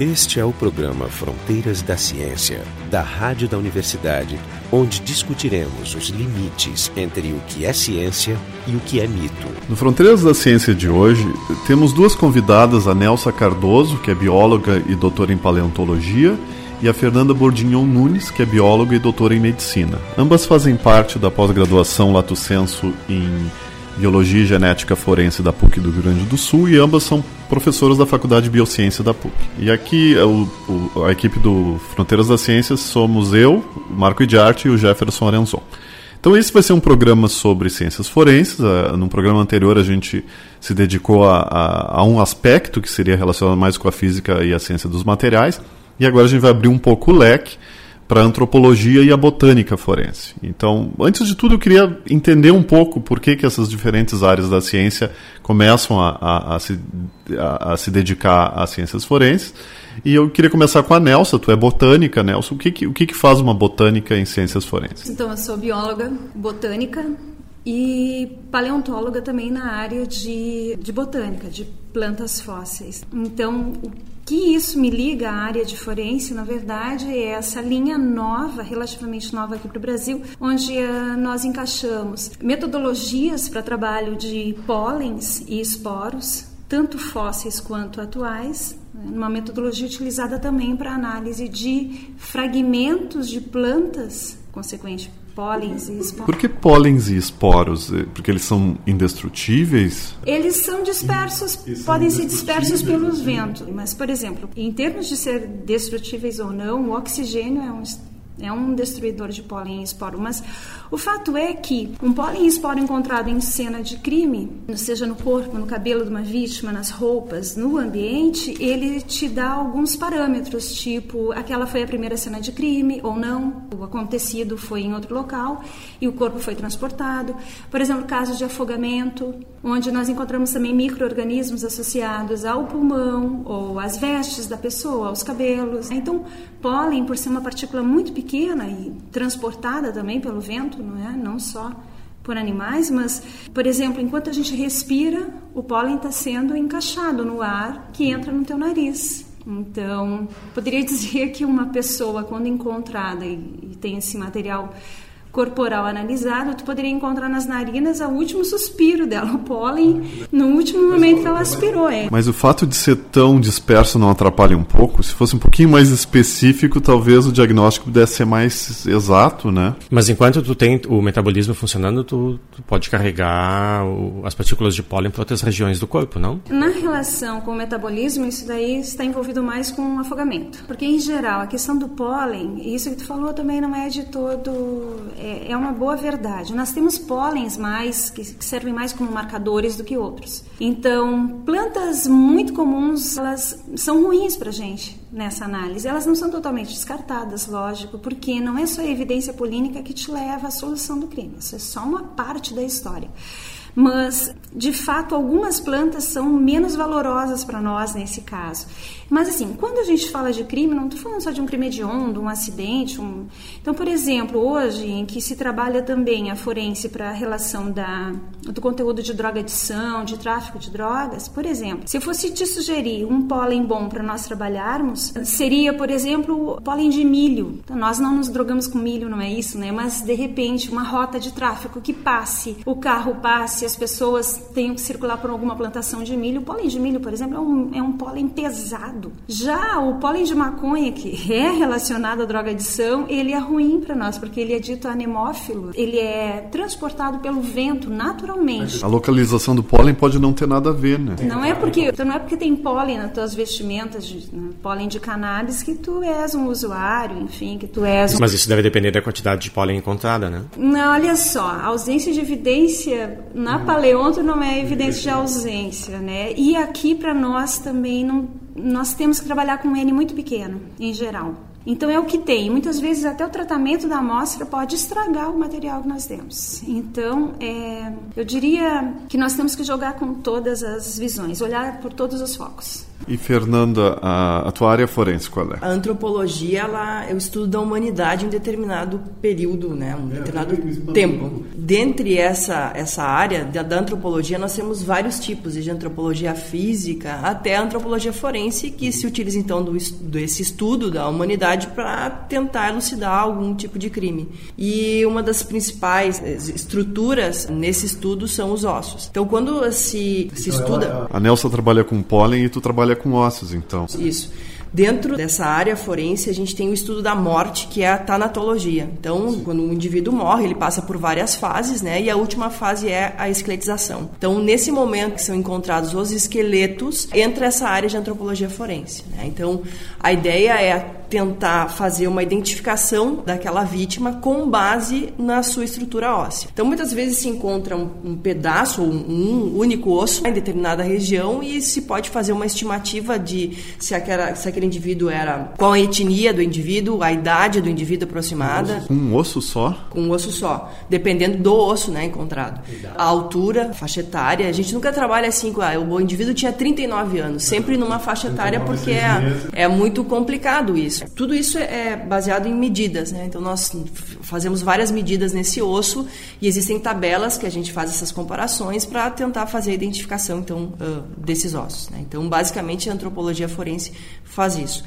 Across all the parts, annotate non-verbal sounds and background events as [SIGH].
Este é o programa Fronteiras da Ciência, da Rádio da Universidade, onde discutiremos os limites entre o que é ciência e o que é mito. No Fronteiras da Ciência de hoje, temos duas convidadas, a Nelsa Cardoso, que é bióloga e doutora em paleontologia, e a Fernanda Bordignon Nunes, que é bióloga e doutora em medicina. Ambas fazem parte da pós-graduação Lato Senso em Biologia e Genética Forense da PUC do Rio Grande do Sul e ambas são professoras da Faculdade de Biociência da PUC. E aqui é o, o, a equipe do Fronteiras das Ciências somos eu, Marco Idiarte e o Jefferson Arenzon. Então esse vai ser um programa sobre ciências forenses. Uh, num programa anterior a gente se dedicou a, a, a um aspecto que seria relacionado mais com a física e a ciência dos materiais. E agora a gente vai abrir um pouco o leque para a antropologia e a botânica forense. Então, antes de tudo, eu queria entender um pouco por que, que essas diferentes áreas da ciência começam a, a, a, se, a, se, dedicar às ciências forenses. E eu queria começar com a Nelsa, tu é botânica, Nelson. O que, que, o que, que faz uma botânica em ciências forenses? Então, eu sou bióloga, botânica e paleontóloga também na área de, de botânica, de plantas fósseis. Então, que isso me liga à área de forense, na verdade, é essa linha nova, relativamente nova aqui para o Brasil, onde uh, nós encaixamos metodologias para trabalho de pólens e esporos, tanto fósseis quanto atuais, né, uma metodologia utilizada também para análise de fragmentos de plantas, consequente Pólens e esporos. Por que pólens e esporos? É, porque eles são indestrutíveis? Eles são dispersos, podem ser dispersos pelos ventos. Mas, por exemplo, em termos de ser destrutíveis ou não, o oxigênio é um é um destruidor de pólen e esporo. Mas o fato é que um pólen e esporo encontrado em cena de crime, seja no corpo, no cabelo de uma vítima, nas roupas, no ambiente, ele te dá alguns parâmetros, tipo aquela foi a primeira cena de crime ou não, o acontecido foi em outro local e o corpo foi transportado. Por exemplo, casos de afogamento, onde nós encontramos também micro-organismos associados ao pulmão ou às vestes da pessoa, aos cabelos. Então, pólen, por ser uma partícula muito pequena e transportada também pelo vento, não é? Não só por animais, mas, por exemplo, enquanto a gente respira, o pólen está sendo encaixado no ar que entra no teu nariz. Então, poderia [LAUGHS] dizer que uma pessoa, quando encontrada e, e tem esse material corporal analisado, tu poderia encontrar nas narinas o último suspiro dela, o pólen, no último momento que ela aspirou. É. Mas o fato de ser tão disperso não atrapalha um pouco? Se fosse um pouquinho mais específico, talvez o diagnóstico pudesse ser mais exato, né? Mas enquanto tu tem o metabolismo funcionando, tu, tu pode carregar o, as partículas de pólen para outras regiões do corpo, não? Na relação com o metabolismo, isso daí está envolvido mais com o afogamento. Porque, em geral, a questão do pólen, isso que tu falou também não é de todo é, é uma boa verdade. Nós temos pólens mais que, que servem mais como marcadores do que outros. Então, plantas muito comuns, elas são ruins para a gente nessa análise. Elas não são totalmente descartadas, lógico, porque não é só a evidência polínica que te leva à solução do crime. Isso é só uma parte da história mas de fato algumas plantas são menos valorosas para nós nesse caso. Mas assim, quando a gente fala de crime, não estou falando só de um crime hediondo, um acidente. Um... Então, por exemplo, hoje em que se trabalha também a forense para a relação da, do conteúdo de drogadição, de tráfico de drogas, por exemplo, se eu fosse te sugerir um pólen bom para nós trabalharmos, seria, por exemplo, pólen de milho. Então, nós não nos drogamos com milho, não é isso, né? Mas de repente, uma rota de tráfico que passe, o carro passe se as pessoas tenham que circular por alguma plantação de milho. O pólen de milho, por exemplo, é um, é um pólen pesado. Já o pólen de maconha, que é relacionado à drogadição, ele é ruim para nós, porque ele é dito anemófilo. Ele é transportado pelo vento naturalmente. A localização do pólen pode não ter nada a ver, né? Não é porque, então não é porque tem pólen nas tuas vestimentas, de, né, pólen de cannabis, que tu és um usuário, enfim, que tu és um... Mas isso deve depender da quantidade de pólen encontrada, né? Não, olha só, a ausência de evidência na na paleonto não é evidência de ausência, né? E aqui para nós também não, nós temos que trabalhar com N muito pequeno, em geral. Então é o que tem. Muitas vezes até o tratamento da amostra pode estragar o material que nós temos. Então é, eu diria que nós temos que jogar com todas as visões, olhar por todos os focos. E Fernanda, a, a tua área forense qual é? A antropologia ela é o estudo da humanidade em determinado período, né, um determinado tempo. Dentre essa essa área da, da antropologia nós temos vários tipos, de antropologia física até a antropologia forense que se utiliza então do, desse estudo da humanidade para tentar elucidar algum tipo de crime. E uma das principais eh, estruturas nesse estudo são os ossos. Então quando se, se então, estuda, ela, a Nelsa trabalha com pólen e tu trabalha com ossos, então. Isso. Dentro dessa área forense, a gente tem o estudo da morte, que é a tanatologia. Então, quando um indivíduo morre, ele passa por várias fases, né? E a última fase é a esqueletização. Então, nesse momento que são encontrados os esqueletos, entra essa área de antropologia forense. Né? Então, a ideia é tentar fazer uma identificação daquela vítima com base na sua estrutura óssea. Então, muitas vezes se encontra um, um pedaço ou um, um, único osso em determinada região e se pode fazer uma estimativa de se, aquela, se aquele indivíduo era qual a etnia do indivíduo, a idade do indivíduo aproximada. Com um osso só? Com um osso só, dependendo do osso né, encontrado. A altura, a faixa etária. A gente nunca trabalha assim com ah, o indivíduo tinha 39 anos, sempre numa faixa etária porque é, é muito complicado isso. Tudo isso é, é baseado em medidas, né? Então nós fazemos várias medidas nesse osso e existem tabelas que a gente faz essas comparações para tentar fazer a identificação então desses ossos. Né? Então basicamente a antropologia forense faz isso.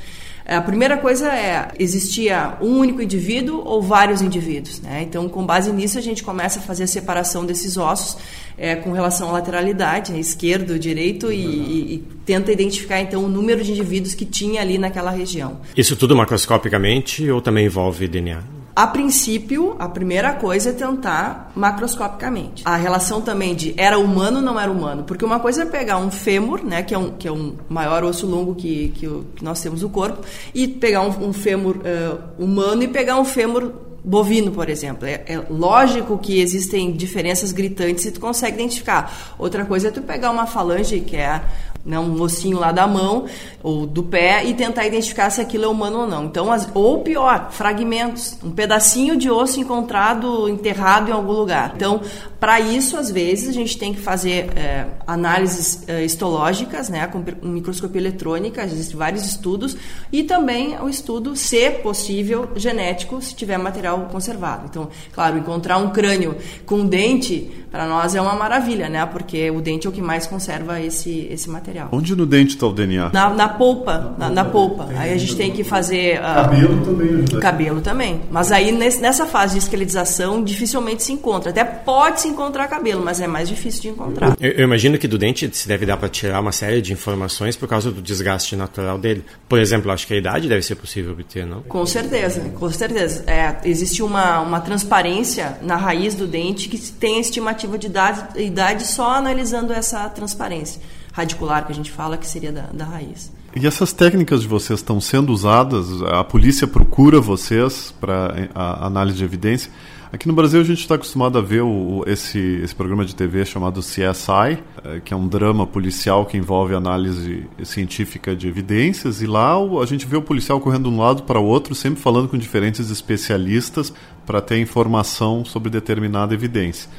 A primeira coisa é, existia um único indivíduo ou vários indivíduos? Né? Então, com base nisso, a gente começa a fazer a separação desses ossos é, com relação à lateralidade, né? esquerdo, direito, e, e, e, tenta identificar, então, o número de indivíduos que tinha ali naquela região. Isso tudo macroscopicamente ou também envolve DNA? A princípio, a primeira coisa é tentar macroscopicamente. A relação também de era humano não era humano. Porque uma coisa é pegar um fêmur, né, que é um, que é um maior osso longo que, que, que nós temos no corpo, e pegar um, um fêmur uh, humano e pegar um fêmur bovino, por exemplo. É, é, lógico que existem diferenças gritantes e tu consegue identificar. Outra coisa é tu pegar uma falange, que é né, um ossinho lá da mão ou do pé e tentar identificar se aquilo é humano ou não. Então, as, ou pior, fragmentos, um pedacinho de osso encontrado enterrado em algum lugar. Então, para isso, às vezes, a gente tem que fazer é, análises é, histológicas, né, com microscopia eletrônica, existem vários estudos, e também o estudo, se possível, genético, se tiver material conservado. Então, claro, encontrar um crânio com dente, para nós é uma maravilha, né, porque o dente é o que mais conserva esse, esse material material. Onde no dente está o DNA? Na, na polpa, na, na polpa. Aí a gente tem que fazer... Uh, cabelo também ajuda. Cabelo também. Mas aí nesse, nessa fase de esqueletização dificilmente se encontra. Até pode se encontrar cabelo, mas é mais difícil de encontrar. Eu, eu imagino que do dente se deve dar para tirar uma série de informações por causa do desgaste natural dele. Por exemplo, acho que a idade deve ser possível obter, não? Com certeza, com certeza. É, existe uma, uma transparência na raiz do dente que tem a estimativa de idade, idade só analisando essa transparência radicular que a gente fala, que seria da, da raiz. E essas técnicas de vocês estão sendo usadas? A polícia procura vocês para análise de evidência? Aqui no Brasil a gente está acostumado a ver o, esse, esse programa de TV chamado CSI, eh, que é um drama policial que envolve análise científica de evidências, e lá a gente vê o policial correndo de um lado para o outro, sempre falando com diferentes especialistas para ter informação sobre determinada evidência.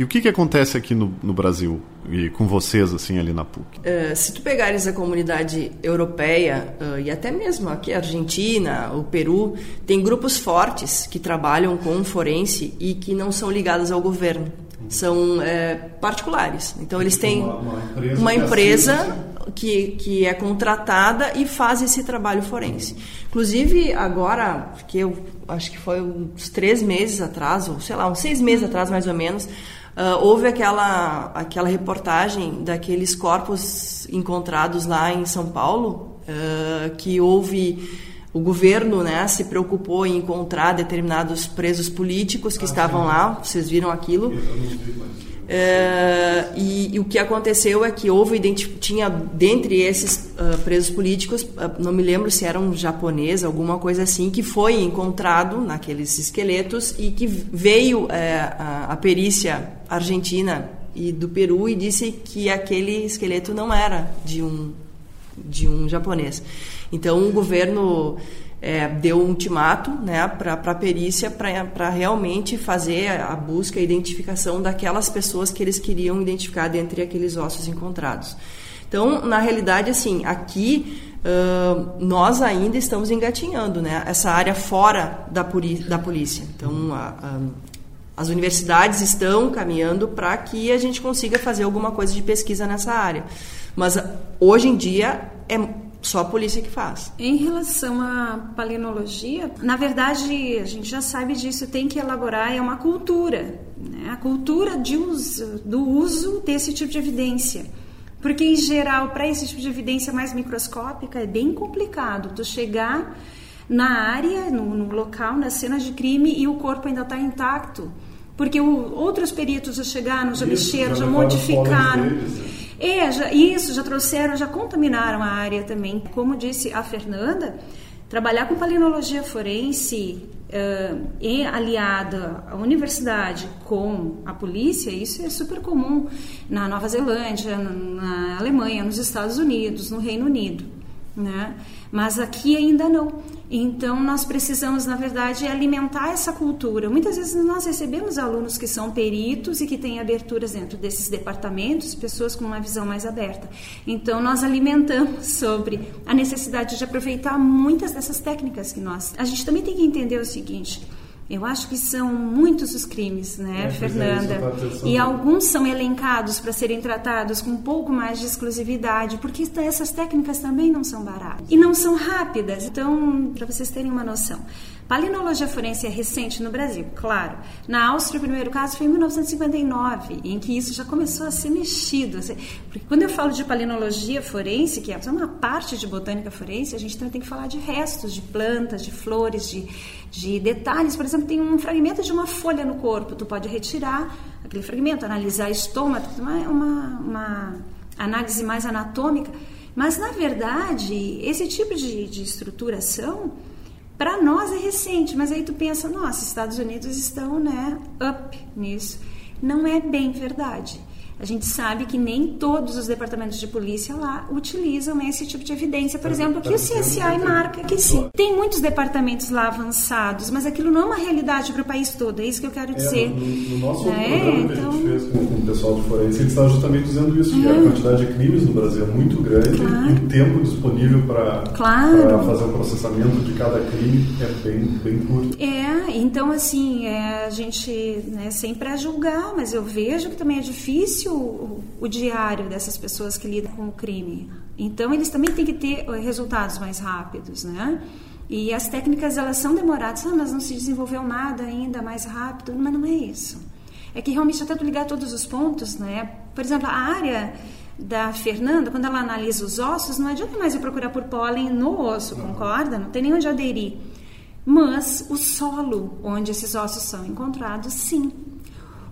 E o que, que acontece aqui no, no Brasil e com vocês assim ali na PUC? Uh, se tu pegares a comunidade europeia uh, e até mesmo aqui a Argentina, o Peru, tem grupos fortes que trabalham com forense e que não são ligados ao governo são é, particulares. Então eles têm uma, uma empresa, uma empresa que, que é contratada e faz esse trabalho forense. Inclusive agora, que eu acho que foi uns três meses atrás, ou sei lá, uns seis meses atrás mais ou menos, Uh, houve aquela, aquela reportagem daqueles corpos encontrados lá em São Paulo, uh, que houve o governo né, se preocupou em encontrar determinados presos políticos que ah, estavam sim. lá, vocês viram aquilo. Uh, e, e, o que aconteceu é que houve tinha dentre esses uh, presos políticos, uh, não me lembro se era um japonês, alguma coisa assim, que foi encontrado naqueles esqueletos e que veio a, a perícia argentina e do Peru e disse que aquele esqueleto não era de um de um japonês. Então o governo é, deu um ultimato né, para a perícia para realmente fazer a busca e identificação daquelas pessoas que eles queriam identificar dentre aqueles ossos encontrados. Então, na realidade, assim, aqui uh, nós ainda estamos engatinhando, né? Essa área fora da, da polícia. Então, a, a, as universidades estão caminhando para que a gente consiga fazer alguma coisa de pesquisa nessa área. Mas hoje em dia é só a polícia que faz. Em relação à palenologia, na verdade, a gente já sabe disso, tem que elaborar, é uma cultura, né? a cultura de uso, do uso desse tipo de evidência. Porque, em geral, para esse tipo de evidência mais microscópica, é bem complicado tu chegar na área, no, no local, na cena de crime e o corpo ainda está intacto. Porque o, outros peritos já chegaram, já mexeram, já, já modificaram. Deles, né? É, já, isso, já trouxeram, já contaminaram a área também. Como disse a Fernanda, trabalhar com palenologia forense uh, e aliada à universidade com a polícia, isso é super comum na Nova Zelândia, na Alemanha, nos Estados Unidos, no Reino Unido. Né? Mas aqui ainda não. Então, nós precisamos, na verdade, alimentar essa cultura. Muitas vezes nós recebemos alunos que são peritos e que têm aberturas dentro desses departamentos, pessoas com uma visão mais aberta. Então, nós alimentamos [LAUGHS] sobre a necessidade de aproveitar muitas dessas técnicas que nós. A gente também tem que entender o seguinte eu acho que são muitos os crimes, né, é, Fernanda? É, e alguns são elencados para serem tratados com um pouco mais de exclusividade, porque essas técnicas também não são baratas e não são rápidas. Então, para vocês terem uma noção, Palinologia forense é recente no Brasil, claro. Na Áustria, o primeiro caso foi em 1959, em que isso já começou a ser mexido. Porque quando eu falo de palinologia forense, que é uma parte de botânica forense, a gente também tem que falar de restos, de plantas, de flores, de, de detalhes. Por exemplo, tem um fragmento de uma folha no corpo, tu pode retirar aquele fragmento, analisar estômago, uma, uma, uma análise mais anatômica. Mas, na verdade, esse tipo de, de estruturação para nós é recente, mas aí tu pensa, nossa, Estados Unidos estão, né, up nisso. Não é bem verdade. A gente sabe que nem todos os departamentos de polícia lá utilizam esse tipo de evidência. Por exemplo, que o CSI marca que sim. Tem muitos departamentos lá avançados, mas aquilo não é uma realidade para o país todo. É isso que eu quero é, dizer. É, no, no, nosso é, programa que então... a gente fez com, o pessoal do forense, eles estavam justamente dizendo isso, que a quantidade de crimes no Brasil é muito grande claro. e o tempo disponível para claro. fazer o processamento de cada crime é bem, bem curto. É, então assim, é, a gente né, sempre é julgar, mas eu vejo que também é difícil o, o, diário dessas pessoas que lidam com o crime. Então, eles também têm que ter eh, resultados mais rápidos, né? E as técnicas, elas são demoradas. Ah, mas não se desenvolveu nada ainda mais rápido. Mas não é isso. É que realmente, até tu ligar todos os pontos, né? Por exemplo, a área da Fernanda, quando ela analisa os ossos, não adianta mais eu procurar por pólen no osso, concorda? Não tem nem onde aderir. Mas o solo onde esses ossos são encontrados, sim.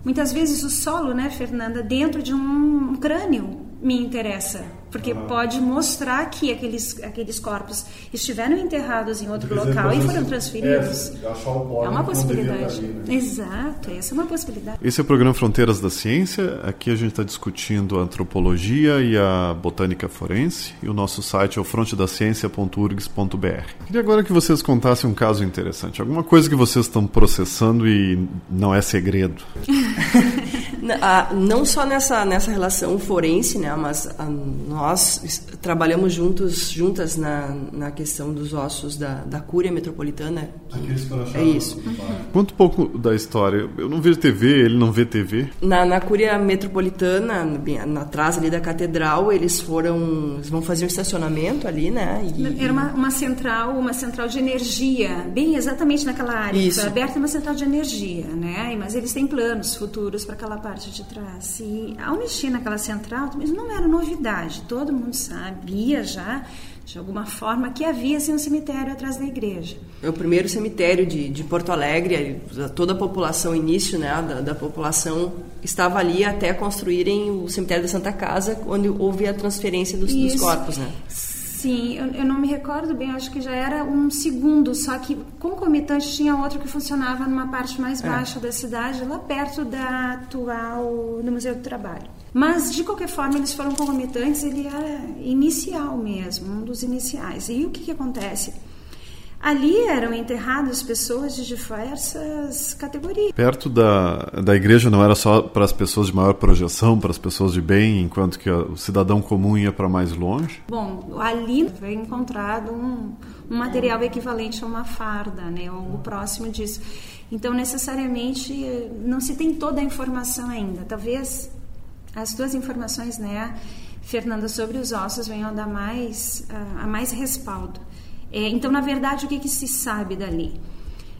Muitas vezes o solo, né, Fernanda, dentro de um crânio me interessa, porque uhum. pode mostrar que aqueles, aqueles corpos estiveram enterrados em outro local e foram transferidos. É, é uma possibilidade. Ali, né? Exato, essa é uma possibilidade. Esse é o programa Fronteiras da Ciência. Aqui a gente está discutindo a antropologia e a botânica forense. E o nosso site é o frontedaciencia.urgs.br. Queria agora que vocês contassem um caso interessante. Alguma coisa que vocês estão processando e não é segredo. [LAUGHS] não só nessa, nessa relação forense, né, mas a, nós trabalhamos juntos, juntas na, na questão dos ossos da, da Cúria Metropolitana. Aqueles que é isso. Uhum. Conta um pouco da história. Eu não vejo TV, ele não vê TV. Na, na Cúria Metropolitana, bem, atrás ali da catedral, eles foram, eles vão fazer um estacionamento ali, né? E, Era uma, uma central, uma central de energia, bem exatamente naquela área. Isso. Foi aberta uma central de energia, né? Mas eles têm planos futuros para aquela parte de trás. E ao mexer naquela central, não era novidade, todo mundo sabia já, de alguma forma, que havia assim, um cemitério atrás da igreja. É o primeiro cemitério de, de Porto Alegre, toda a população, início né, da, da população estava ali até construírem o cemitério da Santa Casa, onde houve a transferência dos, dos corpos, né? Sim, eu, eu, não me recordo bem, acho que já era um segundo, só que concomitante tinha outro que funcionava numa parte mais é. baixa é. da cidade, lá perto da atual, no Museu do Trabalho. Mas, de qualquer forma, eles foram concomitantes, ele era inicial mesmo, um dos iniciais. E o que, que acontece? Ali eram enterradas pessoas de diversas categorias. Perto da, da igreja não era só para as pessoas de maior projeção, para as pessoas de bem, enquanto que o cidadão comum ia para mais longe? Bom, ali foi encontrado um, um material equivalente a uma farda, né, algo próximo disso. Então, necessariamente, não se tem toda a informação ainda. Talvez as duas informações, né, Fernanda, sobre os ossos venham a dar mais, a mais respaldo. É, então, na verdade, o que, que se sabe dali?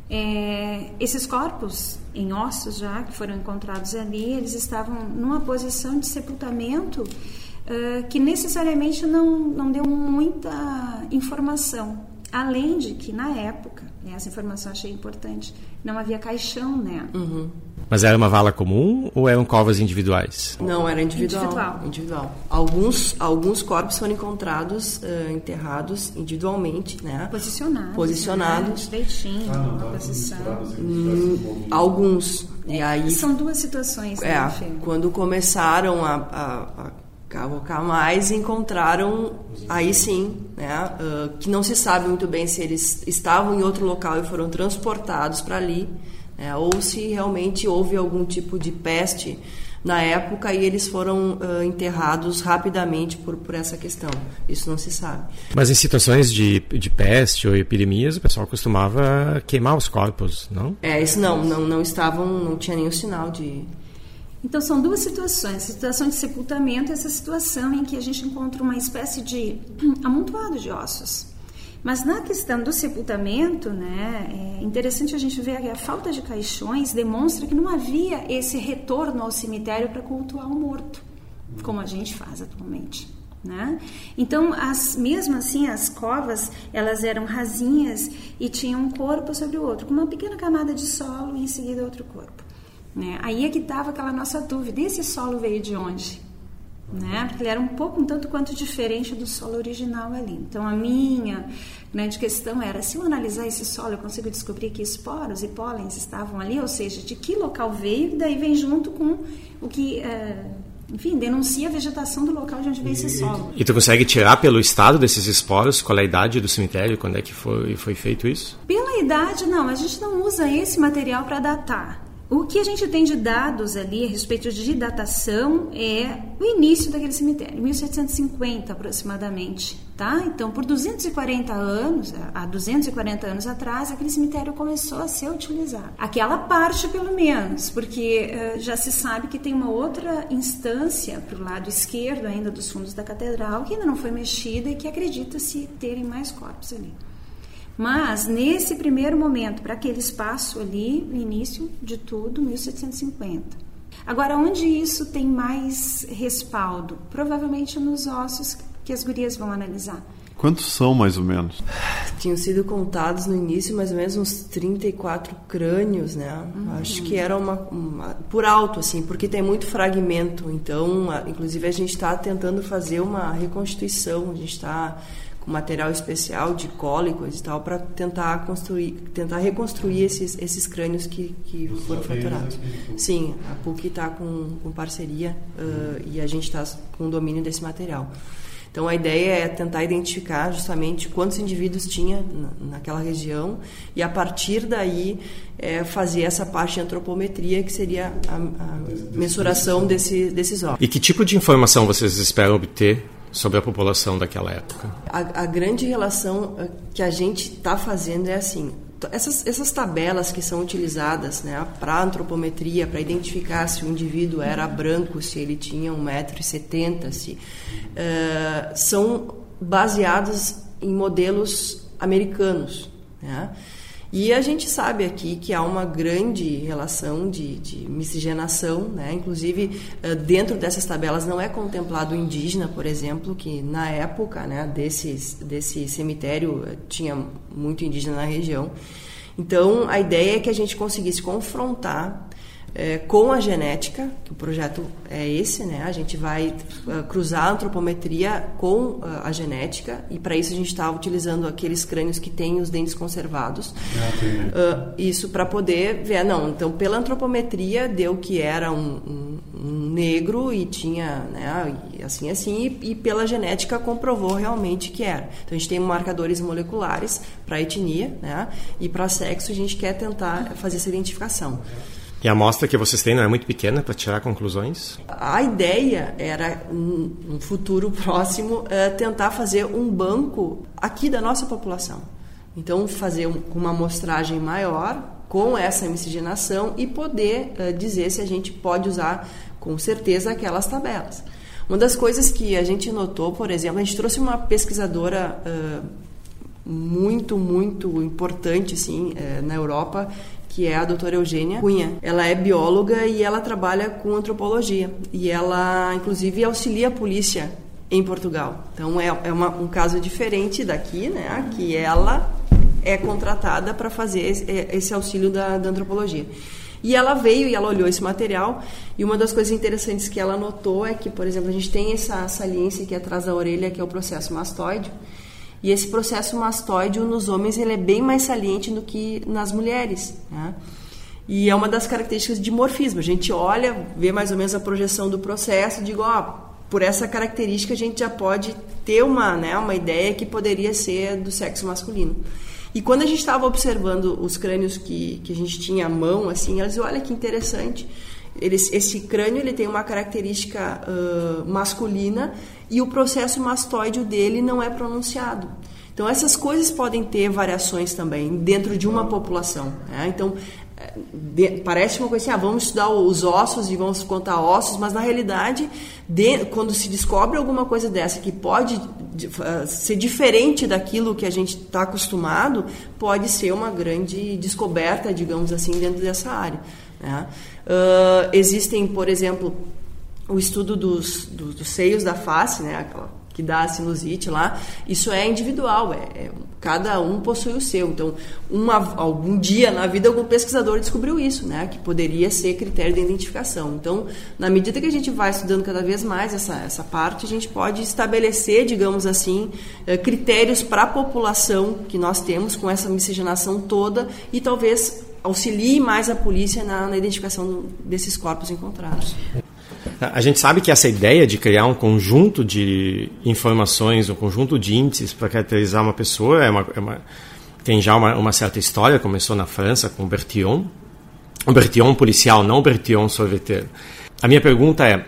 É, esses corpos em ossos já que foram encontrados ali, eles estavam numa posição de sepultamento uh, que necessariamente não, não deu muita informação. Além de que, na época, né, essa informação achei importante, não havia caixão, né? Uhum. Mas era uma vala comum ou eram covas individuais? Não, era individual. Individual. individual. Alguns, alguns corpos foram encontrados, uh, enterrados individualmente, né? Posicionados. Posicionados. Né? Direitinho, ah, uma posição. Hum, alguns. É, e aí, são duas situações, né, É, quando começaram a, a, a cavocar mais encontraram aí sim né uh, que não se sabe muito bem se eles estavam em outro local e foram transportados para ali né, ou se realmente houve algum tipo de peste na época e eles foram uh, enterrados rapidamente por, por essa questão. Isso não se sabe. Mas em situações de, de peste ou epidemias, o pessoal costumava queimar os corpos, não? É, isso não, não, não estavam, não tinha nenhum sinal de, então, são duas situações: a situação de sepultamento e essa situação em que a gente encontra uma espécie de [CLEARS THROAT] amontoado de ossos. Mas na questão do sepultamento, né, é interessante a gente ver que a falta de caixões demonstra que não havia esse retorno ao cemitério para cultuar o morto, como a gente faz atualmente. Né? Então, as, mesmo assim, as covas elas eram rasinhas e tinham um corpo sobre o outro, com uma pequena camada de solo e em seguida outro corpo. Né? Aí é que estava aquela nossa dúvida: esse solo veio de onde? Né? Porque ele era um pouco, um tanto quanto diferente do solo original ali. Então, a minha grande questão era: se eu analisar esse solo, eu consigo descobrir que esporos e pólens estavam ali, ou seja, de que local veio, e daí vem junto com o que. Uh, enfim, denuncia a vegetação do local de onde veio esse solo. E tu consegue tirar pelo estado desses esporos qual é a idade do cemitério, quando é que foi, foi feito isso? Pela idade, não, a gente não usa esse material para datar. O que a gente tem de dados ali a respeito de datação é o início daquele cemitério, 1750 aproximadamente, tá? Então, por 240 anos, há 240 anos atrás, aquele cemitério começou a ser utilizado. Aquela parte, pelo menos, porque uh, já se sabe que tem uma outra instância para o lado esquerdo ainda dos fundos da catedral que ainda não foi mexida e que acredita-se terem mais corpos ali. Mas nesse primeiro momento, para aquele espaço ali, no início de tudo, 1750. Agora, onde isso tem mais respaldo? Provavelmente nos ossos que as gurias vão analisar. Quantos são, mais ou menos? Tinham sido contados no início mais ou menos uns 34 crânios, né? Uhum. Acho que era uma, uma, por alto, assim, porque tem muito fragmento. Então, a, inclusive, a gente está tentando fazer uma reconstituição, a gente está com material especial de cólicos e tal para tentar construir, tentar reconstruir esses, esses crânios que, que foram fraturados. Sim, a PUC está com, com parceria uh, e a gente está com domínio desse material. Então a ideia é tentar identificar justamente quantos indivíduos tinha naquela região e a partir daí é, fazer essa parte de antropometria que seria a, a mensuração desse, desses órgãos. E que tipo de informação vocês esperam obter sobre a população daquela época? A, a grande relação eh, que a gente está fazendo é assim: essas, essas tabelas que são utilizadas né, para antropometria, para identificar se o indivíduo era branco, se ele tinha 1,70m, se, uh, são baseadas em modelos americanos. Né? E a gente sabe aqui que há uma grande relação de, de miscigenação, né? inclusive eh, dentro dessas tabelas não é contemplado o indígena, por exemplo, que na época né, desses, desse cemitério eh, tinha muito indígena na região. Então a ideia é que a gente conseguisse confrontar é, com a genética, que o projeto é esse, né? A gente vai uh, cruzar a antropometria com uh, a genética e para isso a gente está utilizando aqueles crânios que têm os dentes conservados. Uh, isso para poder ver, não, então pela antropometria deu que era um, um, um negro e tinha, né, assim assim, e, e, pela genética comprovou realmente que era. Então a gente tem marcadores moleculares para etnia, né, e para sexo a gente quer tentar fazer essa identificação. E a amostra que vocês têm não é muito pequena para tirar conclusões? A ideia era, um futuro próximo, é tentar fazer um banco aqui da nossa população. Então, fazer uma amostragem maior com essa miscigenação e poder uh, dizer se a gente pode usar com certeza aquelas tabelas. Uma das coisas que a gente notou, por exemplo, a gente trouxe uma pesquisadora uh, muito, muito importante assim, na Europa, que é a doutora Eugênia Cunha. Ela é bióloga e ela trabalha com antropologia. E ela, inclusive, auxilia a polícia em Portugal. Então, é, é uma, um caso diferente daqui, né? Que ela é contratada para fazer esse auxílio da, da antropologia. E ela veio e ela olhou esse material e uma das coisas interessantes que ela notou é que, por exemplo, a gente tem essa saliência aqui atrás da orelha, que é o processo mastoide, e esse processo mastoide nos homens ele é bem mais saliente do que nas mulheres, né? E é uma das características de morfismo. A gente olha, vê mais ou menos a projeção do processo, digo, ó, por essa característica a gente já pode ter uma, né, uma ideia que poderia ser do sexo masculino. E quando a gente estava observando os crânios que, que a gente tinha à mão, assim, elas olha que interessante. Esse crânio ele tem uma característica uh, masculina e o processo mastoide dele não é pronunciado. Então essas coisas podem ter variações também dentro de uma população. Né? Então de, parece uma coisa assim, ah, vamos estudar os ossos e vamos contar ossos, mas na realidade, de, quando se descobre alguma coisa dessa que pode de, uh, ser diferente daquilo que a gente está acostumado, pode ser uma grande descoberta, digamos assim, dentro dessa área. Né? Uh, existem, por exemplo, o estudo dos, dos, dos seios da face, né? Aquela que dá a sinusite lá, isso é individual, é, é, cada um possui o seu. Então, uma, algum dia na vida algum pesquisador descobriu isso, né, que poderia ser critério de identificação. Então, na medida que a gente vai estudando cada vez mais essa, essa parte, a gente pode estabelecer, digamos assim, eh, critérios para a população que nós temos com essa miscigenação toda e talvez auxilie mais a polícia na, na identificação desses corpos encontrados. A gente sabe que essa ideia de criar um conjunto de informações, um conjunto de índices para caracterizar uma pessoa é uma, é uma tem já uma, uma, certa história. Começou na França com Bertillon, o Bertillon policial, não o Bertillon sorveteiro. A minha pergunta é: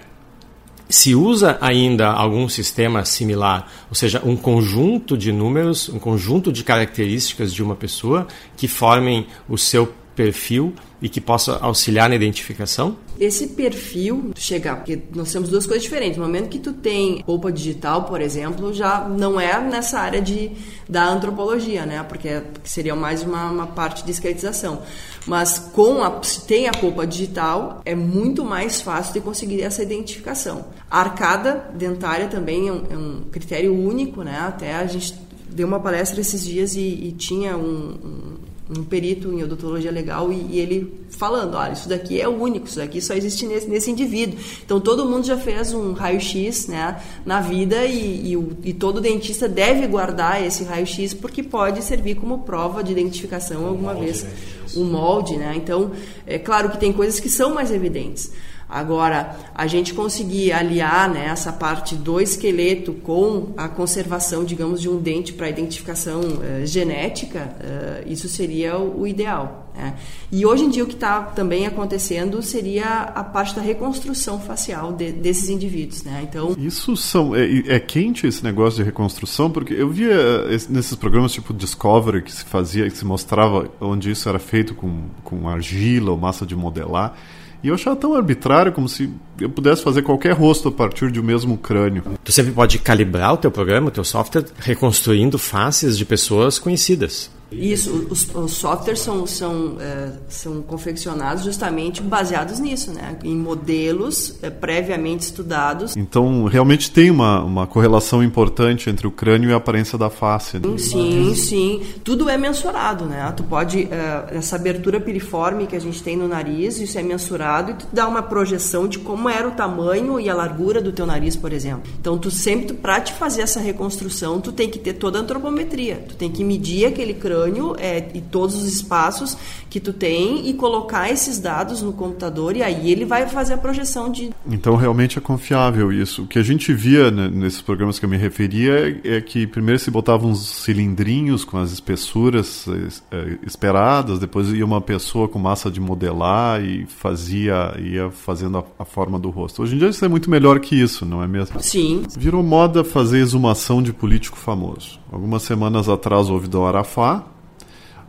se usa ainda algum sistema similar, ou seja, um conjunto de números, um conjunto de características de uma pessoa que formem o seu perfil e que possa auxiliar na identificação? Esse perfil chegar, porque nós temos duas coisas diferentes. No momento que tu tem roupa digital, por exemplo, já não é nessa área de, da antropologia, né? Porque seria mais uma, uma parte de esqueletização. Mas com a, se tem a roupa digital, é muito mais fácil de conseguir essa identificação. A arcada dentária também é um, é um critério único, né? Até a gente deu uma palestra esses dias e, e tinha um, um um perito em odontologia legal e, e, ele falando, olha, isso daqui é único, isso daqui só existe nesse, nesse indivíduo. Então todo mundo já fez um raio-x né, na vida e, e, o, e, todo dentista deve guardar esse raio-x porque pode servir como prova de identificação alguma vez. Né? O molde, né? Então, é claro que tem coisas que são mais evidentes. Agora, a gente conseguir aliar né, essa parte do esqueleto com a conservação, digamos, de um dente para identificação uh, genética, uh, isso seria o, o ideal. Né? E hoje em dia o que está também acontecendo seria a parte da reconstrução facial de, desses indivíduos. Né? Então, isso são, é, é, quente esse negócio de reconstrução, porque eu via eh, nesses programas tipo Discovery que se fazia, que se mostrava onde isso era feito com, com argila ou massa de modelar. E eu achava tão arbitrário como se eu pudesse fazer qualquer rosto a partir de um mesmo crânio. Tu sempre pode calibrar o teu programa, o teu software, reconstruindo faces de pessoas conhecidas. Isso, os, os softwares são, são, é, são confeccionados justamente baseados nisso, né? em modelos é, previamente estudados. Então, realmente tem uma, uma correlação importante entre o crânio e a aparência da face. Né? Sim, sim. Tudo é mensurado. Né? Tu pode, é, essa abertura piriforme que a gente tem no nariz, isso é mensurado e tu dá uma projeção de como era o tamanho e a largura do teu nariz, por exemplo. Então, tu sempre, para te fazer essa reconstrução, tu tem que ter toda a antropometria. Tu tem que medir aquele crânio é, e todos os espaços que tu tem e colocar esses dados no computador e aí ele vai fazer a projeção de. Então realmente é confiável isso. O que a gente via né, nesses programas que eu me referia é, é que primeiro se botavam uns cilindrinhos com as espessuras é, esperadas, depois ia uma pessoa com massa de modelar e fazia ia fazendo a, a forma do rosto. Hoje em dia isso é muito melhor que isso, não é mesmo? Sim. Virou moda fazer exumação de político famoso. Algumas semanas atrás houve do Arafá.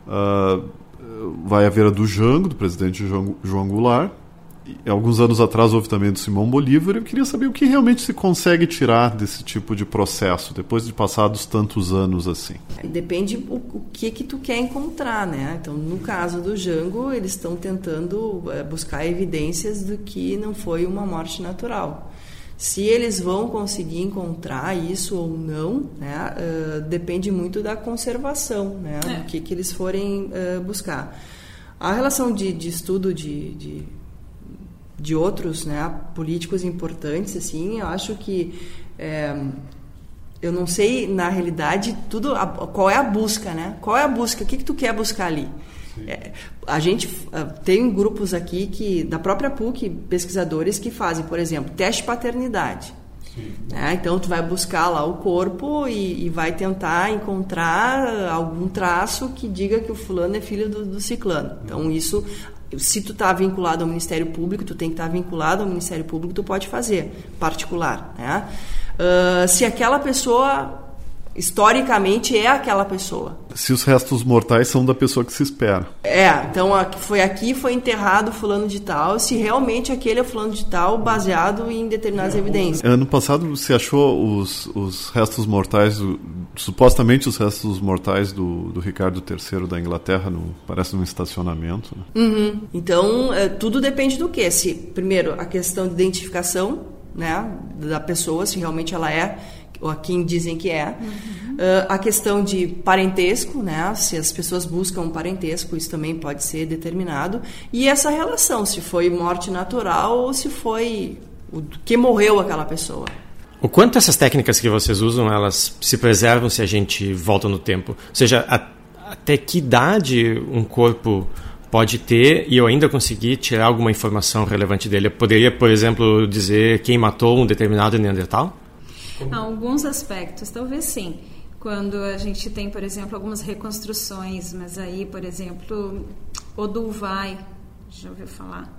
Uh, vai haver a do Jango, do presidente João, Goulart. E, alguns anos atrás houve também do Simão Bolívar. Eu queria saber o que realmente se consegue tirar desse tipo de processo, depois de passados tantos anos assim. Depende o, o que que tu quer encontrar, né? Então, no caso do Jango, eles estão tentando é, buscar evidências do que não foi uma morte natural. Se eles vão conseguir encontrar isso ou não, né, uh, depende muito da conservação, né, é. do que, que eles forem uh, buscar. A relação de, de estudo de, de, de, outros né, políticos importantes, assim, eu acho que é, eu não sei na realidade tudo a, qual é a busca, né? Qual é a busca? O que que tu quer buscar ali? É, a gente uh, tem grupos aqui que da própria PUC, pesquisadores que fazem, por exemplo, teste de paternidade. É, então tu vai buscar lá o corpo e, e, vai tentar encontrar algum traço que diga que o fulano é filho do, do ciclano. Então isso, se tu está vinculado ao Ministério Público, tu tem que estar tá vinculado ao Ministério Público, tu pode fazer particular. Né? Uh, se aquela pessoa historicamente é aquela pessoa. Se os restos mortais são da pessoa que se espera. É, então foi aqui, foi enterrado fulano de tal, se realmente aquele é fulano de tal, baseado em determinadas evidências. Ano passado você achou os, os restos mortais, supostamente os restos mortais do, do Ricardo III da Inglaterra, no, parece num estacionamento. Né? Uhum. Então, é, tudo depende do que. Se, primeiro, a questão de identificação né, da pessoa, se realmente ela é ou a quem dizem que é. Uhum. Uh, a questão de parentesco, né? Se as pessoas buscam um parentesco, isso também pode ser determinado. E essa relação, se foi morte natural ou se foi o que morreu aquela pessoa. O quanto essas técnicas que vocês usam, elas se preservam se a gente volta no tempo? Ou seja, a, até que idade um corpo pode ter e eu ainda conseguir tirar alguma informação relevante dele? Eu poderia, por exemplo, dizer quem matou um determinado Neandertal? Alguns aspectos, talvez sim. Quando a gente tem, por exemplo, algumas reconstruções, mas aí, por exemplo, Odubai, já ouviu falar?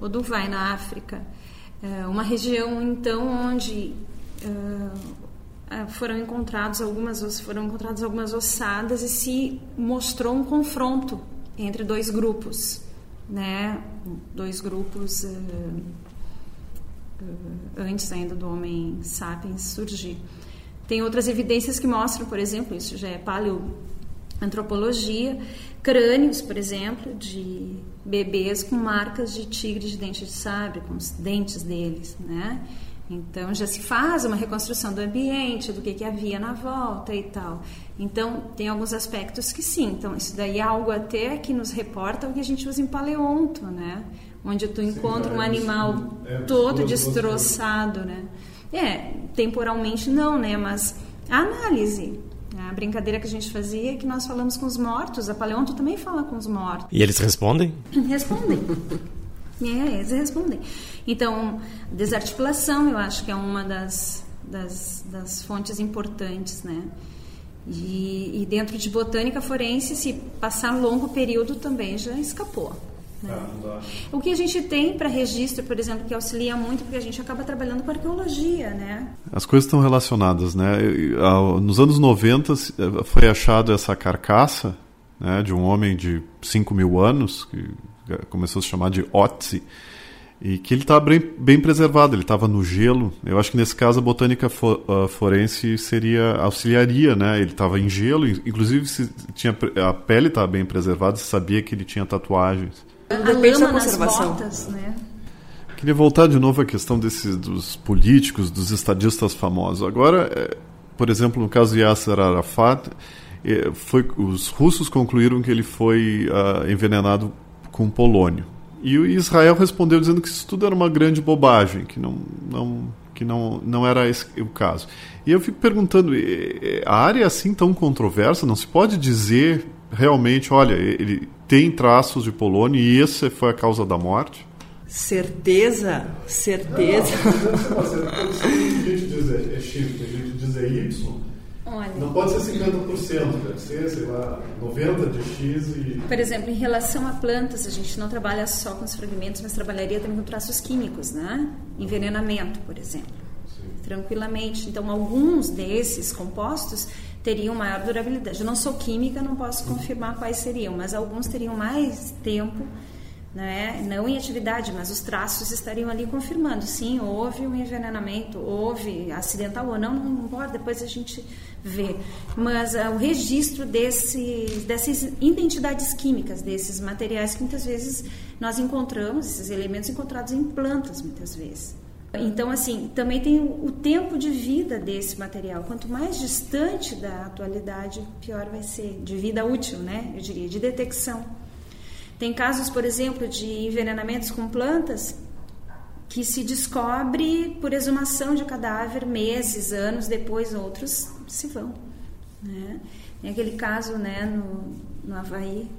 Odubai, na África, é uma região, então, onde uh, foram encontrados algumas foram encontradas algumas ossadas e se mostrou um confronto entre dois grupos, né? Dois grupos uh, antes ainda do Homem sapiens surgir. Tem outras evidências que mostram, por exemplo, isso já é paleoantropologia, crânios, por exemplo, de bebês com marcas de tigre de dente de sabre, com os dentes deles, né? Então já se faz uma reconstrução do ambiente, do que, que havia na volta e tal. Então tem alguns aspectos que sim. Então isso daí é algo até que nos reporta o que a gente usa em paleonto, né? Onde tu encontra um animal é, todo destroçado, né? É, temporalmente não, né? Mas a análise, a brincadeira que a gente fazia é que nós falamos com os mortos, a paleonto também fala com os mortos. E eles respondem? Respondem. [LAUGHS] é, eles respondem. Então, desarticulação eu acho que é uma das, das, das fontes importantes, né? E, e dentro de botânica forense, se passar longo período também já escapou. Né? Ah, o que a gente tem para registro, por exemplo, que auxilia muito, porque a gente acaba trabalhando com arqueologia, né? As coisas estão relacionadas, né? Nos anos 90 foi achado essa carcaça né, de um homem de 5 mil anos, que começou a se chamar de Otzi, e que ele estava bem, bem, preservado, ele estava no gelo. Eu acho que nesse caso a botânica forense seria auxiliaria, né? Ele estava em gelo, inclusive se tinha a pele estava bem preservada, se sabia que ele tinha tatuagens. Depende da conservação. Botas, né? Queria voltar de novo à questão desses, dos políticos, dos estadistas famosos. Agora, é, por exemplo, no caso de Yasser Arafat, é, foi, os russos concluíram que ele foi uh, envenenado com polônio. E o Israel respondeu dizendo que isso tudo era uma grande bobagem, que não, não, que não, não era esse o caso. E eu fico perguntando, a área é assim tão controversa, não se pode dizer realmente, olha, ele tem traços de polônio e essa foi a causa da morte? Certeza, certeza. Não, não, não, tem gente diz é X, tem gente diz é Y. Olha, não pode ser 50%, deve ser, sei lá, 90% de X e... Por exemplo, em relação a plantas, a gente não trabalha só com os fragmentos, mas trabalharia também com traços químicos, né? Envenenamento, por exemplo. Sim. Tranquilamente. Então, alguns desses compostos teriam maior durabilidade. Eu não sou química, não posso confirmar quais seriam, mas alguns teriam mais tempo né? não em atividade, mas os traços estariam ali confirmando, sim, houve um envenenamento, houve acidental ou não, não importa, depois a gente vê. Mas uh, o registro desse, dessas identidades químicas, desses materiais que muitas vezes nós encontramos, esses elementos encontrados em plantas, muitas vezes. Então, assim, também tem o tempo de vida desse material. Quanto mais distante da atualidade, pior vai ser. De vida útil, né? Eu diria, de detecção. Tem casos, por exemplo, de envenenamentos com plantas que se descobre por exumação de cadáver meses, anos depois, outros se vão. Né? Tem aquele caso né, no, no Havaí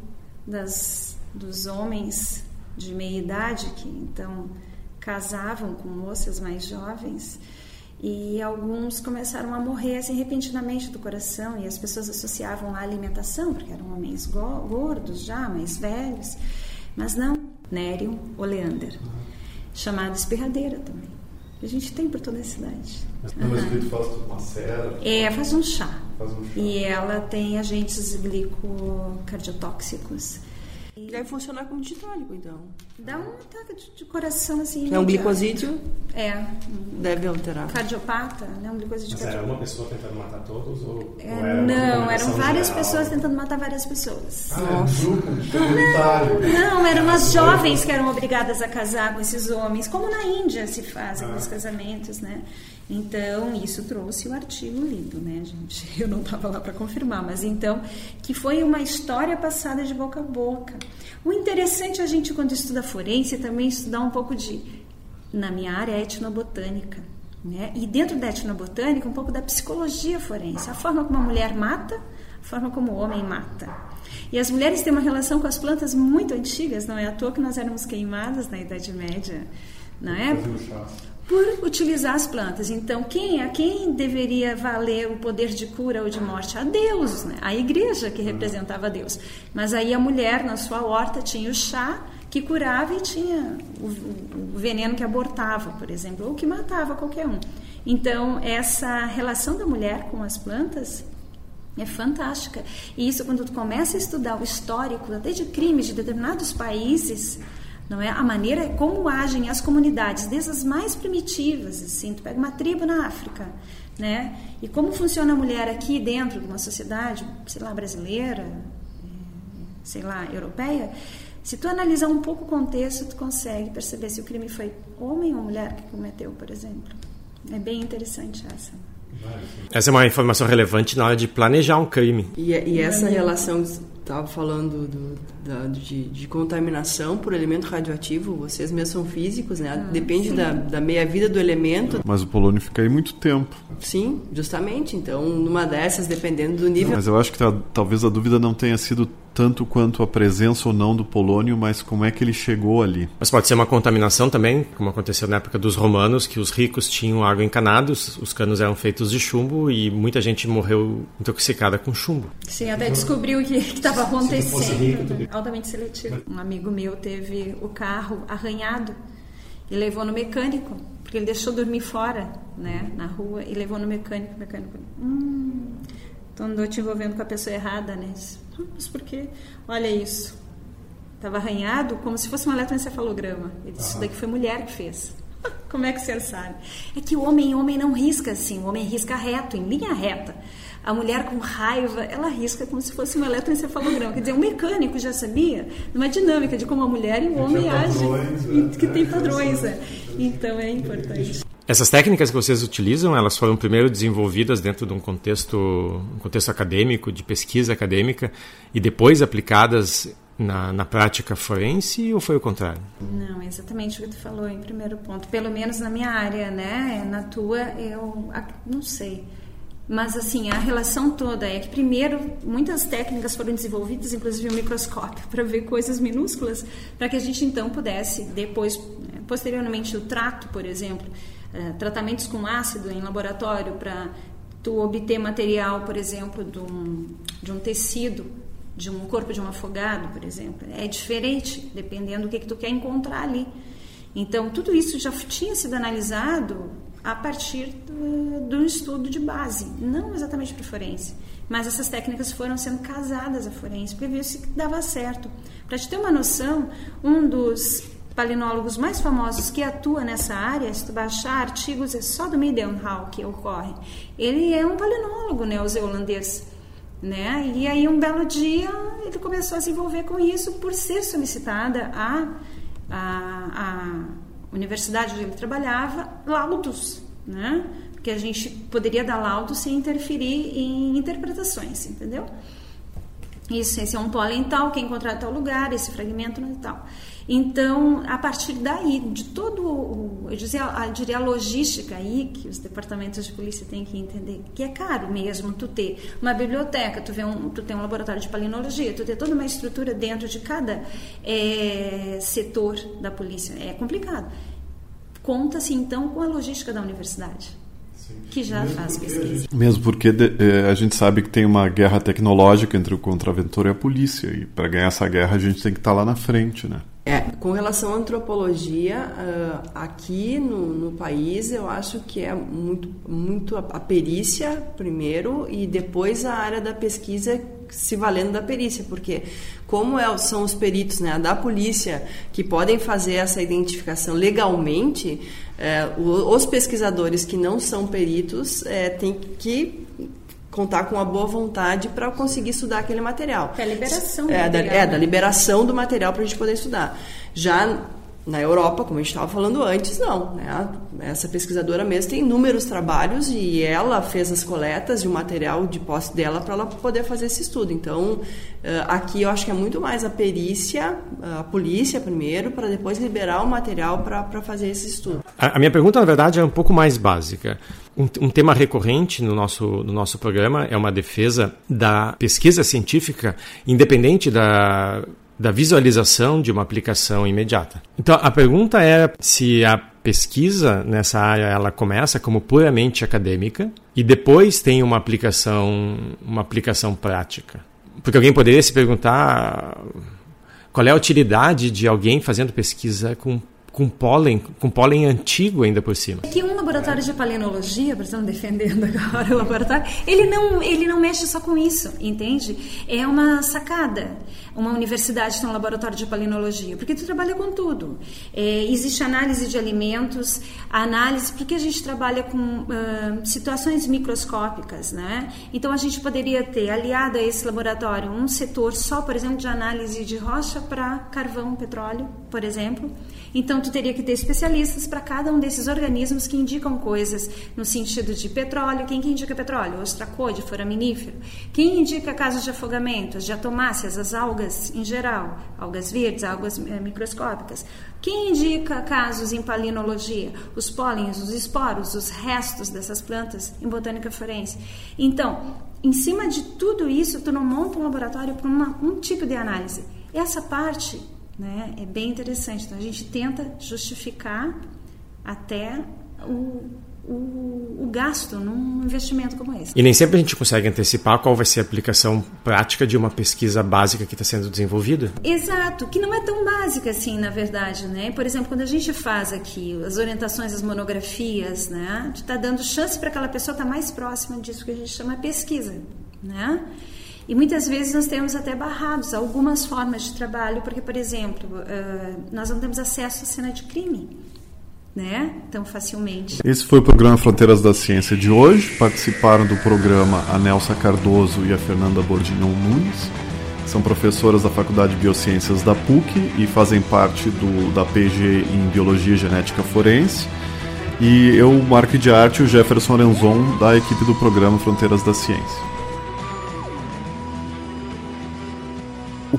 das, dos homens de meia idade que então casavam com moças mais jovens e alguns começaram a morrer assim repentinamente do coração e as pessoas associavam a alimentação porque eram homens gordos já mais velhos mas não Nérium oleander chamado espirradeira também. A gente tem por toda a cidade. Mas uhum. faz uma cera é faz um chá. Faz um chá. E ela tem agentes glicocardiotóxicos Deve funcionar como ditólico, então. Dá um ataque de, de coração assim. É um glicosídeo? É. Deve alterar. Cardiopata, né? Um glicosídeo Mas era uma pessoa tentando matar todos? Ou, é, ou era não, eram várias geral? pessoas tentando matar várias pessoas. Ah, Nossa. não, não, eram as jovens que eram obrigadas a casar com esses homens, como na Índia se fazem ah. os casamentos, né? Então, isso trouxe o artigo lido, né, gente? [LAUGHS] Eu não estava lá para confirmar, mas então, que foi uma história passada de boca a boca. O interessante é a gente, quando estuda forense, também estudar um pouco de, na minha área, etnobotânica. Né? E dentro da etnobotânica, um pouco da psicologia forense, a forma como a mulher mata, a forma como o homem mata. E as mulheres têm uma relação com as plantas muito antigas, não é à toa que nós éramos queimadas na Idade Média, não é? Por utilizar as plantas. Então, quem a quem deveria valer o poder de cura ou de morte? A Deus, né? a igreja que representava Deus. Mas aí a mulher, na sua horta, tinha o chá que curava e tinha o, o veneno que abortava, por exemplo, ou que matava qualquer um. Então, essa relação da mulher com as plantas é fantástica. E isso, quando tu começa a estudar o histórico, até de crimes de determinados países, não é a maneira como agem as comunidades, desde as mais primitivas, assim, tu pega uma tribo na África, né? E como funciona a mulher aqui dentro de uma sociedade, sei lá, brasileira, sei lá, europeia, se tu analisar um pouco o contexto, tu consegue perceber se o crime foi homem ou mulher que cometeu, por exemplo. É bem interessante essa. Essa é uma informação relevante na hora de planejar um crime. E, e essa relação estava falando do, da, de, de, contaminação por elemento radioativo, vocês mesmos são físicos, né? Ah, Depende da, da meia-vida do elemento. Mas o polônio fica aí muito tempo. Sim, justamente. Então, numa dessas, dependendo do nível. Mas eu acho que tá, talvez a dúvida não tenha sido tanto quanto a presença ou não do polônio, mas como é que ele chegou ali. Mas pode ser uma contaminação também, como aconteceu na época dos romanos, que os ricos tinham água encanada, os canos eram feitos de chumbo e muita gente morreu intoxicada com chumbo. Sim, até descobriu o que estava acontecendo. Altamente seletivo. Um amigo meu teve o carro arranhado e levou no mecânico, porque ele deixou dormir fora, né, na rua, e levou no mecânico. O mecânico, hum, então andou te envolvendo com a pessoa errada, né? Mas por quê? Olha isso. Estava arranhado como se fosse um eletroencefalograma. Ele disse, isso daqui foi mulher que fez. [LAUGHS] Como é que você sabe? É que o homem, homem não risca assim, o homem risca reto, em linha reta. A mulher com raiva, ela risca como se fosse um eletroencefalograma. Quer dizer, o mecânico já sabia numa dinâmica de como a mulher e o homem agem, é. que tem [LAUGHS] padrões. É. Então é importante. Essas técnicas que vocês utilizam, elas foram primeiro desenvolvidas dentro de um contexto, um contexto acadêmico, de pesquisa acadêmica, e depois aplicadas na, na prática forense ou foi o contrário? Não, exatamente o que tu falou em primeiro ponto. Pelo menos na minha área, né? Na tua, eu não sei. Mas assim, a relação toda é que primeiro muitas técnicas foram desenvolvidas, inclusive o microscópio, [LAUGHS] para ver coisas minúsculas, para que a gente então pudesse depois, né, posteriormente o trato, por exemplo, uh, tratamentos com ácido em laboratório para tu obter material, por exemplo, de um, de um tecido, de um corpo de um afogado, por exemplo, é diferente dependendo do que, que tu quer encontrar ali. Então, tudo isso já tinha sido analisado a partir do, do estudo de base, não exatamente para forense, mas essas técnicas foram sendo casadas à forense, porque viu se dava certo. Para te ter uma noção, um dos palinólogos mais famosos que atua nessa área, se tu baixar artigos, é só do Midenhall que ocorre. Ele é um palinólogo neozelandês. Né? E aí um belo dia ele começou a se envolver com isso por ser solicitada a, a, a universidade onde ele trabalhava laudos, né? Porque a gente poderia dar laudos sem interferir em interpretações, entendeu? Isso, esse é um pólen tal, que é encontrado em tal lugar, esse fragmento e tal. Então, a partir daí, de todo, o, eu diria, eu diria a logística aí, que os departamentos de polícia têm que entender, que é caro mesmo tu ter uma biblioteca, tu, vê um, tu tem um laboratório de palinologia, tu ter toda uma estrutura dentro de cada é, setor da polícia. É complicado. Conta-se, então, com a logística da universidade que já Mesmo faz pesquisa. Gente... Mesmo porque de, é, a gente sabe que tem uma guerra tecnológica entre o contraventor e a polícia, e para ganhar essa guerra a gente tem que estar tá lá na frente, né? É, com relação à antropologia, uh, aqui no, no, país eu acho que é muito, muito a, a, perícia primeiro e depois a área da pesquisa se valendo da perícia, porque como é, são os peritos né, da polícia que podem fazer essa identificação legalmente, é, os pesquisadores que não são peritos é, têm que contar com uma boa vontade para conseguir estudar aquele material. É a liberação é, material. Da, é, da né? liberação do material para a gente poder estudar. Já na Europa, como a gente estava falando antes, não. Né? Essa pesquisadora mesmo tem inúmeros trabalhos e ela fez as coletas de um material de posse dela para ela poder fazer esse estudo. Então, eh, aqui eu acho que é muito mais a perícia, a polícia primeiro, para depois liberar o material para fazer esse estudo. A, a, minha pergunta, na verdade, é um pouco mais básica. Um, um tema recorrente no nosso, no nosso programa é uma defesa da pesquisa científica, independente da da visualização de uma aplicação imediata. Então a pergunta é se a pesquisa nessa área ela começa como puramente acadêmica e depois tem uma aplicação uma aplicação prática. Porque alguém poderia se perguntar qual é a utilidade de alguém fazendo pesquisa com com pólen, com pólen antigo ainda por cima. Que um laboratório de palenologia, por exemplo, defendendo [LAUGHS] agora o laboratório, ele não, ele não mexe só com isso, entende? É uma sacada. Uma universidade tem um laboratório de palenologia, porque tu trabalha com tudo. É, existe análise de alimentos, análise, porque a gente trabalha com uh, situações microscópicas, né? Então a gente poderia ter aliado a esse laboratório um setor só, por exemplo, de análise de rocha para carvão, petróleo, por exemplo então, tu teria que ter especialistas para cada um desses organismos que indicam coisas no sentido de petróleo. Quem que indica petróleo? Ostracode, foraminífero. Quem indica casos de afogamento? As diatomáceas, as algas em geral, algas verdes, algas é, microscópicas. Quem indica casos em palinologia? Os pólens, os esporos, os restos dessas plantas em botânica forense. Então, em cima de tudo isso, tu não monta um laboratório para um tipo de análise. Essa parte né? É bem interessante. Então a gente tenta justificar até o, o, o, gasto num investimento como esse. E nem sempre a gente consegue antecipar qual vai ser a aplicação prática de uma pesquisa básica que está sendo desenvolvida? Exato, que não é tão básica assim, na verdade. Né? Por exemplo, quando a gente faz aqui as orientações, as monografias, né? a gente está dando chance para aquela pessoa estar tá mais próxima disso que a gente chama pesquisa. Né? E muitas vezes nós temos até barrados algumas formas de trabalho, porque, por exemplo, uh, nós não temos acesso à cena de crime. Né? Tão facilmente. Esse foi o programa Fronteiras da Ciência de hoje. Participaram do programa a Nelsa Cardoso e a Fernanda Bordignon Nunes. São professoras da Faculdade de Biociências da PUC e fazem parte do, da PG em Biologia e Genética Forense. E eu, Marco de Arte, o Jefferson Arenzon, da equipe do programa Fronteiras da Ciência.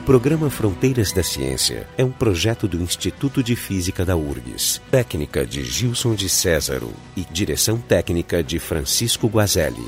Programa Fronteiras da Ciência é um projeto do Instituto de Física da URGS, técnica de Gilson de Césaro e direção técnica de Francisco Guazelli.